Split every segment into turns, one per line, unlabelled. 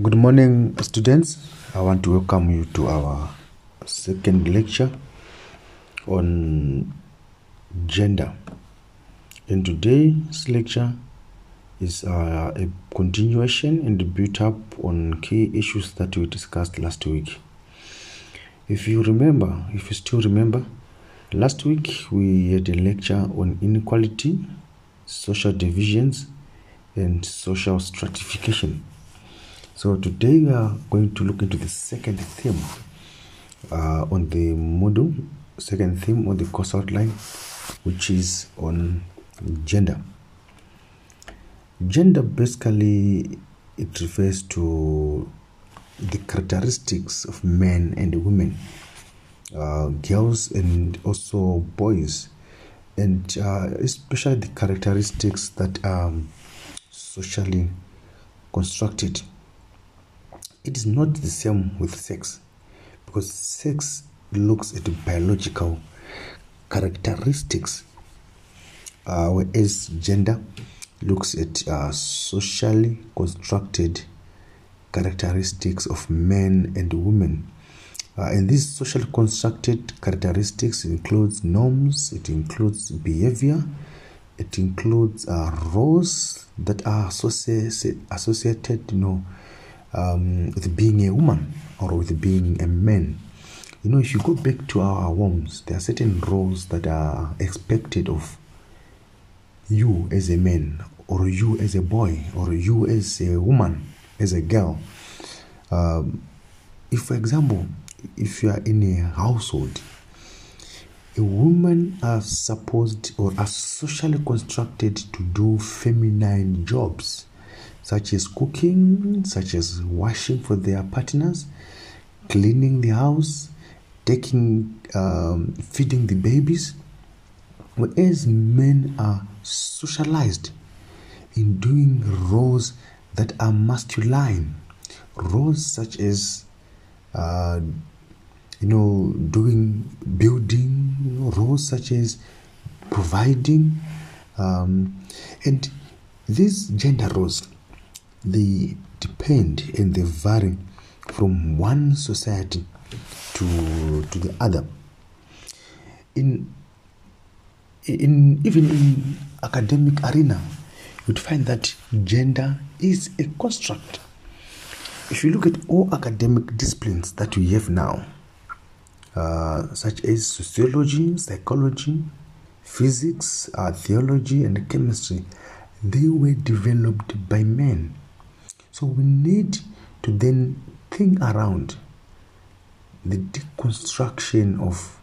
Good morning, students. I want to welcome you to our second lecture on gender. And today's lecture is uh, a continuation and built up on key issues that we discussed last week. If you remember, if you still remember, last week we had a lecture on inequality, social divisions, and social stratification. So today we are going to look into the second theme uh, on the module, second theme on the course outline, which is on gender. Gender basically it refers to the characteristics of men and women, uh, girls and also boys, and uh, especially the characteristics that are socially constructed it is not the same with sex because sex looks at biological characteristics uh, whereas gender looks at uh, socially constructed characteristics of men and women. Uh, and these socially constructed characteristics includes norms it includes behavior it includes uh, roles that are associated, associated you know um, with being a woman or with being a man. You know, if you go back to our homes, there are certain roles that are expected of you as a man, or you as a boy, or you as a woman, as a girl. Um, if, for example, if you are in a household, a woman are supposed or are socially constructed to do feminine jobs such as cooking, such as washing for their partners, cleaning the house, taking, um, feeding the babies. Whereas men are socialized in doing roles that are masculine, roles such as, uh, you know, doing building, roles such as providing, um, and these gender roles they depend and they vary from one society to to the other. In in even in academic arena you'd find that gender is a construct. If you look at all academic disciplines that we have now uh, such as sociology psychology physics uh, theology and chemistry they were developed by men so we need to then think around the deconstruction of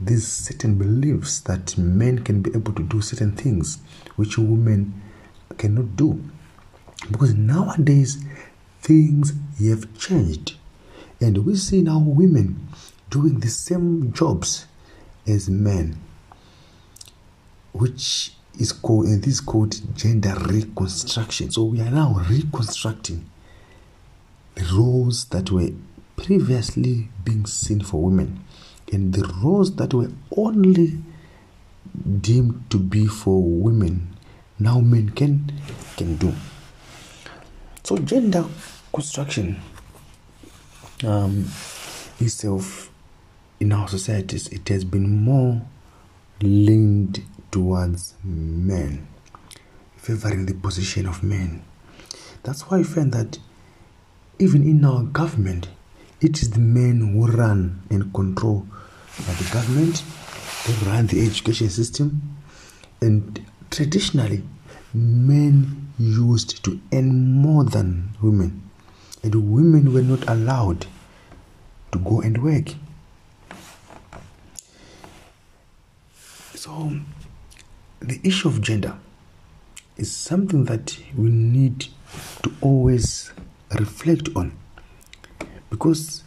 these certain beliefs that men can be able to do certain things which women cannot do. Because nowadays things have changed, and we see now women doing the same jobs as men, which is called and this is called gender reconstruction. So we are now reconstructing the roles that were previously being seen for women and the roles that were only deemed to be for women now men can can do so gender construction um, itself in our societies it has been more linked towards men, favoring the position of men. That's why I find that even in our government, it is the men who run and control the government, they run the education system, and traditionally, men used to earn more than women, and women were not allowed to go and work. So, the issue of gender is something that we need to always reflect on because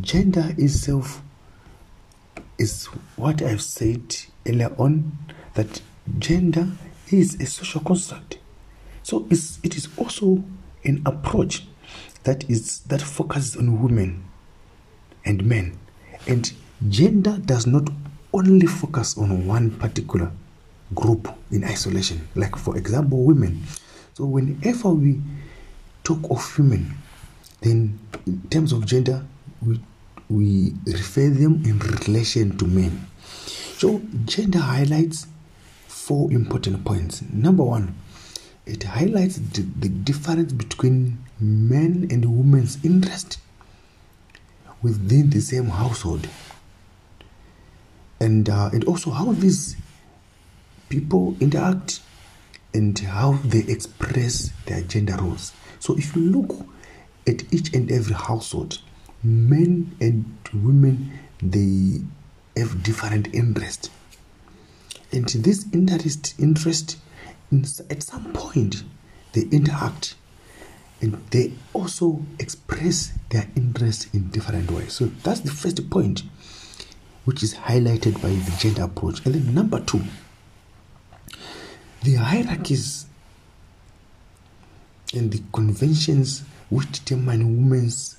gender itself is what I've said earlier on that gender is a social construct. So it's, it is also an approach that is that focuses on women and men. And gender does not only focus on one particular group in isolation. Like, for example, women. So, whenever we talk of women, then in terms of gender, we, we refer them in relation to men. So gender highlights four important points. Number one, it highlights the, the difference between men and women's interest within the same household and uh, and also how these people interact and how they express their gender roles. So if you look at each and every household men and women they have different interest and this interest interest at some point they interact and they also express their interest in different ways. So that's the first point which is highlighted by the gender approach. And then number two the hierarchies and the conventions which determine women's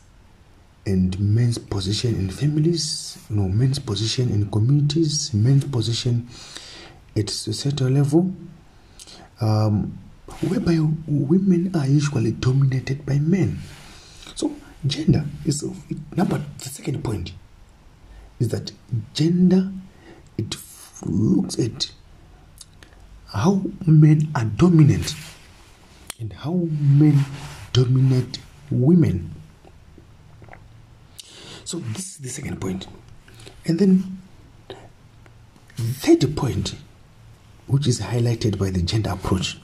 and men's position in families, you know, men's position in communities, men's position at societal level, um, whereby women are usually dominated by men. So gender is number the second point is that gender it looks at how men are dominant and how men dominate women. So this is the second point. And then third point which is highlighted by the gender approach,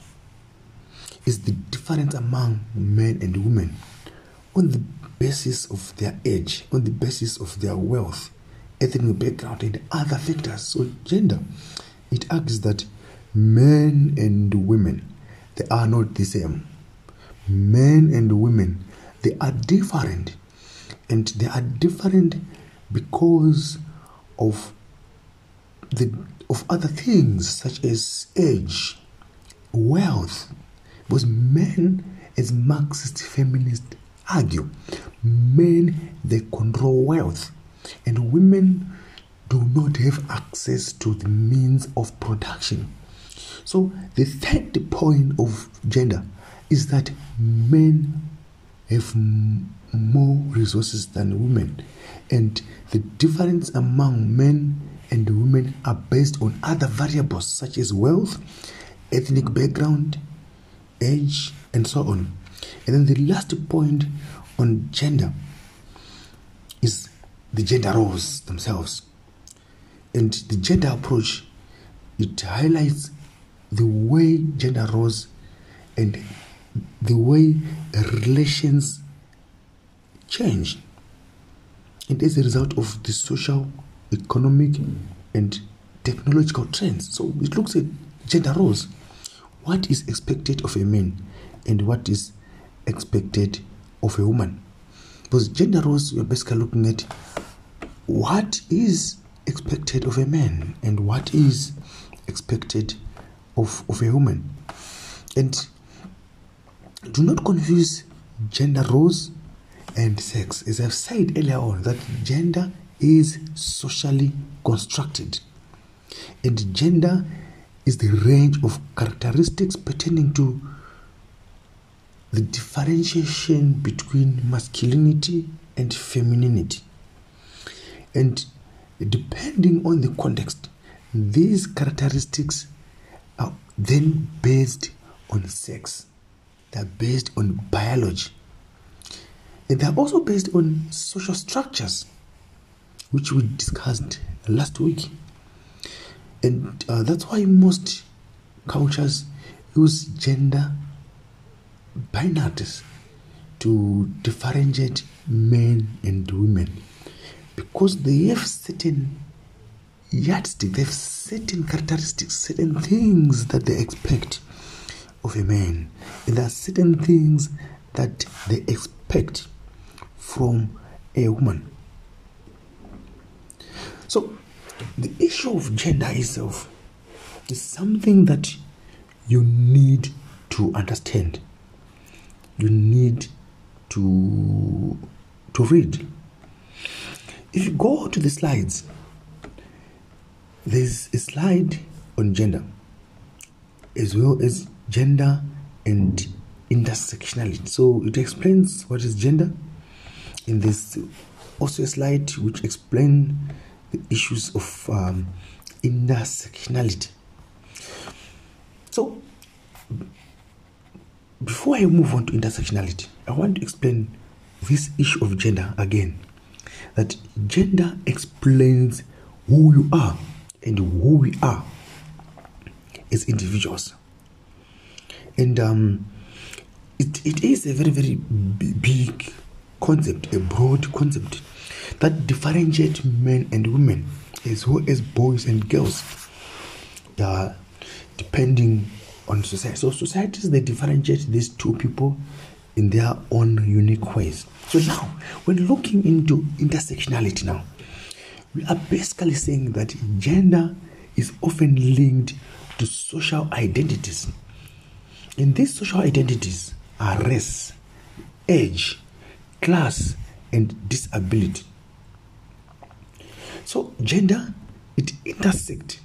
is the difference among men and women on the basis of their age, on the basis of their wealth, ethnic background, and other factors. So, gender, it argues that men and women, they are not the same. Men and women, they are different. And they are different because of the of other things such as age, wealth. Because men, as Marxist feminists argue, men they control wealth, and women do not have access to the means of production. So the third point of gender is that men have more resources than women, and the difference among men and women are based on other variables such as wealth, ethnic background, age, and so on. And then the last point on gender is the gender roles themselves. And the gender approach it highlights the way gender roles and the way relations change. And as a result of the social economic and technological trends. So it looks at gender roles. What is expected of a man and what is expected of a woman? Because gender roles, we're basically looking at what is expected of a man and what is expected of, of a woman. And do not confuse gender roles and sex. As I've said earlier on, that gender is socially constructed, and gender is the range of characteristics pertaining to the differentiation between masculinity and femininity. And depending on the context, these characteristics then based on sex, they're based on biology, and they're also based on social structures which we discussed last week. And uh, that's why most cultures use gender binaries to differentiate men and women because they have certain yardstick, they have certain characteristics, certain things that they expect of a man, and there are certain things that they expect from a woman. So, the issue of gender itself is something that you need to understand. You need to to read. If you go to the slides, there's a slide on gender, as well as gender and intersectionality. So it explains what is gender, in this also a slide which explain the issues of um, intersectionality. So, before I move on to intersectionality, I want to explain this issue of gender again. That gender explains who you are and who we are as individuals. And um, it, it is a very, very big concept, a broad concept that differentiates men and women as well as boys and girls, uh, depending on society. So societies they differentiate these two people in their own unique ways. So now, when looking into intersectionality now, we are basically saying that gender is often linked to social identities. And these social identities are race, age, class, and disability. So gender it intersects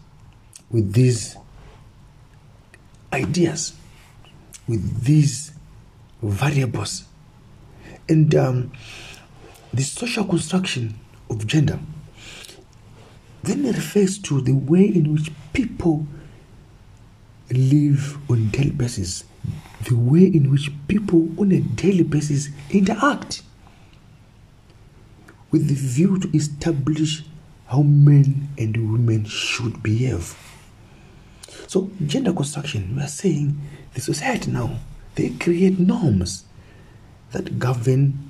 with these ideas, with these variables, and um, the social construction of gender then it refers to the way in which people live on daily basis, the way in which people on a daily basis interact with the view to establish how men and women should behave. So, gender construction, we are saying the society now, they create norms that govern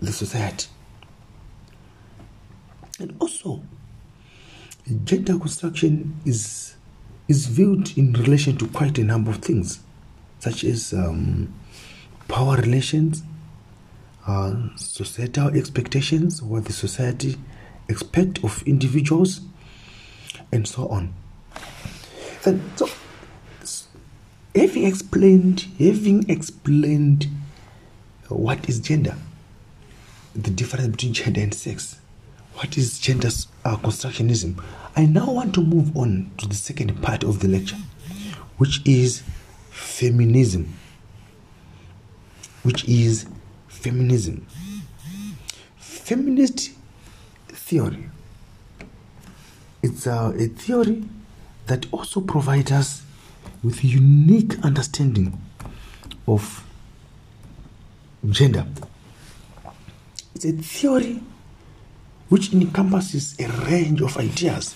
the society. And also, gender construction is is viewed in relation to quite a number of things, such as um, power relations, uh, societal expectations, what the society expect of individuals, and so on. Then, so having explained, having explained what is gender, the difference between gender and sex, what is gender uh, constructionism, I now want to move on to the second part of the lecture, which is feminism. Which is feminism. Feminist theory. It's a, a theory that also provides us with unique understanding of gender. It's a theory which encompasses a range of ideas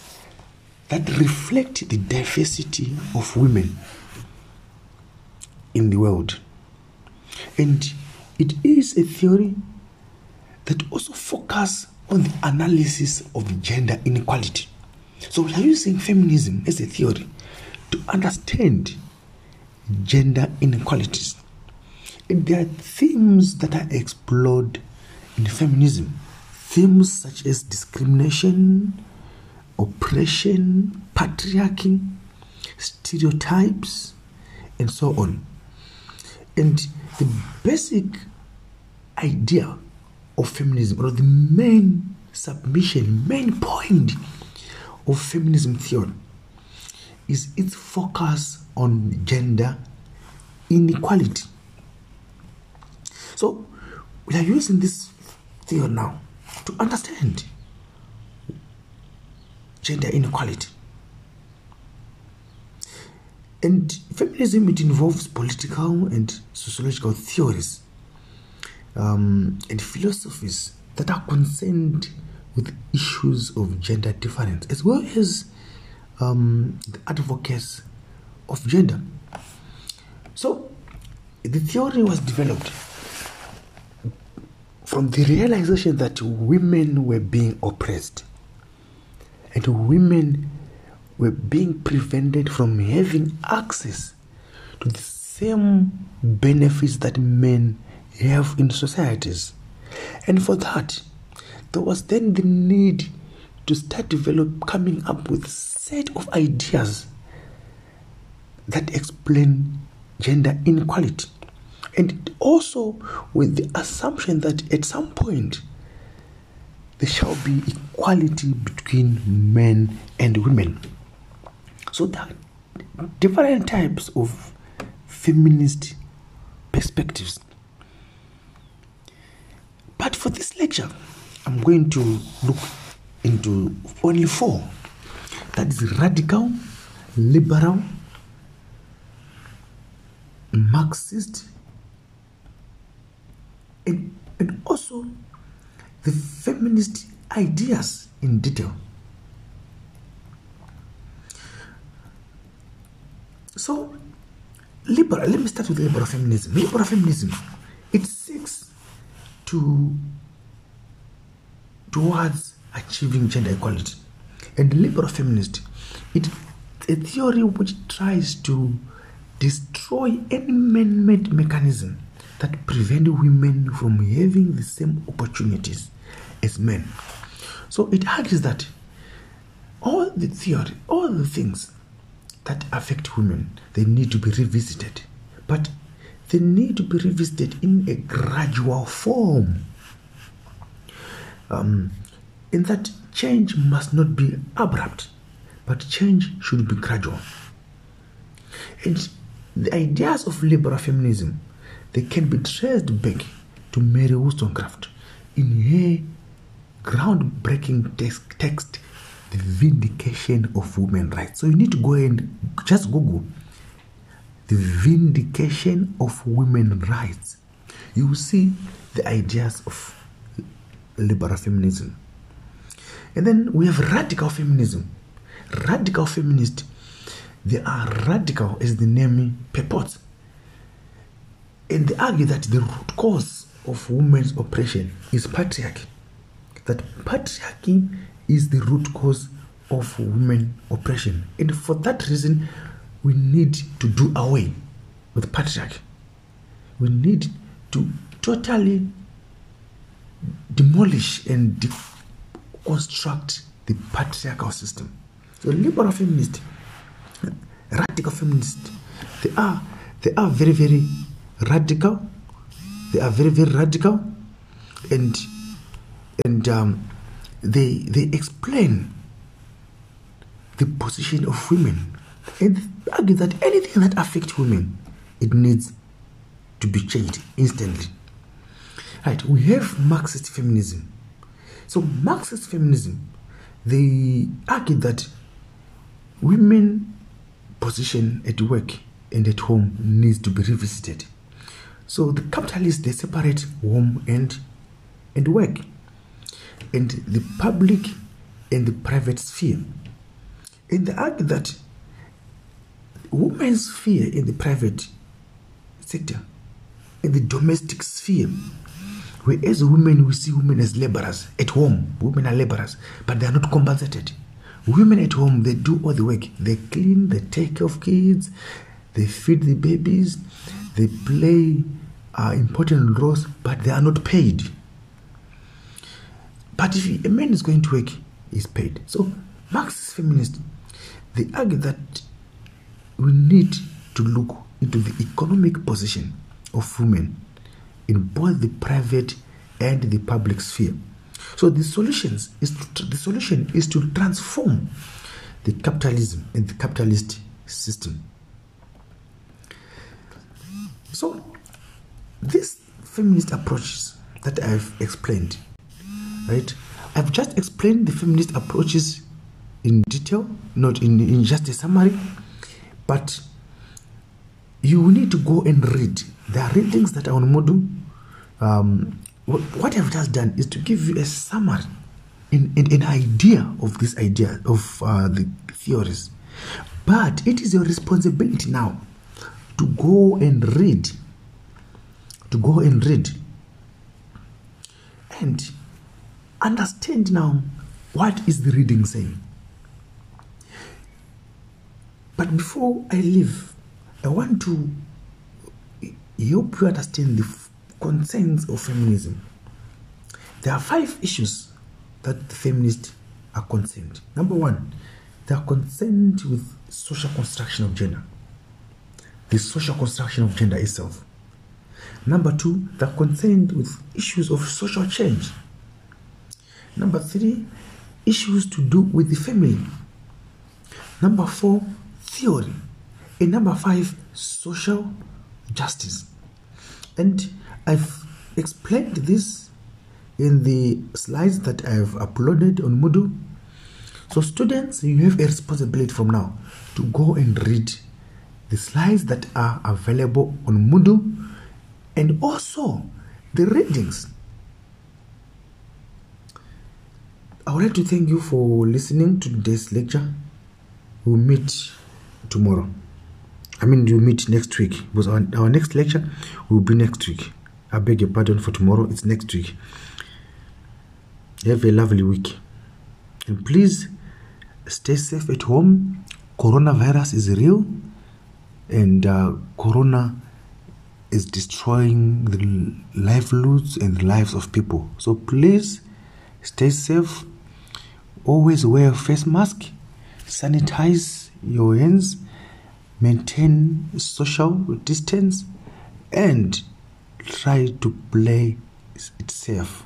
that reflect the diversity of women in the world. And it is a theory that also focuses on the analysis of gender inequality. So we are using feminism as a theory to understand gender inequalities. And there are themes that are explored in feminism. Themes such as discrimination, oppression, patriarchy, stereotypes, and so on. And the basic idea of feminism, or the main submission, main point of feminism theory, is its focus on gender inequality. So, we are using this theory now to understand gender inequality. And feminism it involves political and sociological theories um, and philosophies that are concerned with issues of gender difference, as well as um, the advocates of gender. So, the theory was developed from the realization that women were being oppressed and women were being prevented from having access to the same benefits that men have in societies. And for that, there was then the need to start develop coming up with a set of ideas that explain gender inequality. And also with the assumption that at some point there shall be equality between men and women. So there are different types of feminist perspectives. But for this lecture, I'm going to look into only four. That is radical, liberal, Marxist, and, and also the feminist ideas in detail. So, liberal, let me start with liberal feminism. Liberal feminism, it seeks to towards achieving gender equality. And liberal feminist, it a theory which tries to destroy any man-made mechanism that prevent women from having the same opportunities as men. So it argues that all the theory, all the things that affect women, they need to be revisited. But they need to be revisited in a gradual form. Um, in that change must not be abrupt, but change should be gradual. And the ideas of liberal feminism they can be traced back to Mary Wollstonecraft in her groundbreaking text, The Vindication of Women's Rights. So you need to go and just Google The Vindication of Women's Rights. You will see the ideas of liberal feminism. And then we have radical feminism. Radical feminists, they are radical as the name purports. And they argue that the root cause of women's oppression is patriarchy. That patriarchy is the root cause of women oppression. And for that reason, we need to do away with patriarchy. We need to totally demolish and deconstruct the patriarchal system. So liberal feminists, radical feminists, they are they are very, very radical. They are very, very radical, and and um, they they explain the position of women and argue that anything that affects women, it needs to be changed instantly. Right? We have Marxist feminism. So Marxist feminism, they argue that women position at work and at home needs to be revisited. So the capitalists they separate home and and work, and the public and the private sphere. And they argue that women's sphere in the private sector, in the domestic sphere, whereas women we see women as laborers at home, women are laborers, but they are not compensated. Women at home they do all the work. They clean, they take care of kids, they feed the babies, they play uh, important roles, but they are not paid. But if a man is going to work, he's paid. So Marxist feminists, they argue that we need to look into the economic position of women in both the private and the public sphere. So the solutions is to, the solution is to transform the capitalism and the capitalist system. So these feminist approaches that I've explained, right? I've just explained the feminist approaches in detail, not in, in just a summary, but you need to go and read. There are readings that are on Moodle. Um, what, what I've just done is to give you a summary, in, an idea of this idea of uh, the theories. But it is your responsibility now to go and read to go and read and understand now what is the reading saying. But before I leave, I want to help you understand the concerns of feminism. There are five issues that the feminists are concerned. Number one, they are concerned with social construction of gender, the social construction of gender itself. Number two, they're concerned with issues of social change. Number three, issues to do with the family. Number four, theory. And number five, social justice. And I've explained this in the slides that I've uploaded on Moodle. So students, you have a responsibility from now to go and read the slides that are available on Moodle and also the readings. I would like to thank you for listening to today's lecture. We'll meet tomorrow. I mean, you meet next week because our, our next lecture will be next week. I beg your pardon for tomorrow, it's next week. Have a lovely week. And please stay safe at home. Coronavirus is real and uh, Corona is destroying the livelihoods and the lives of people. So please stay safe. Always wear a face mask. Sanitize your hands maintain social distance and try to play it safe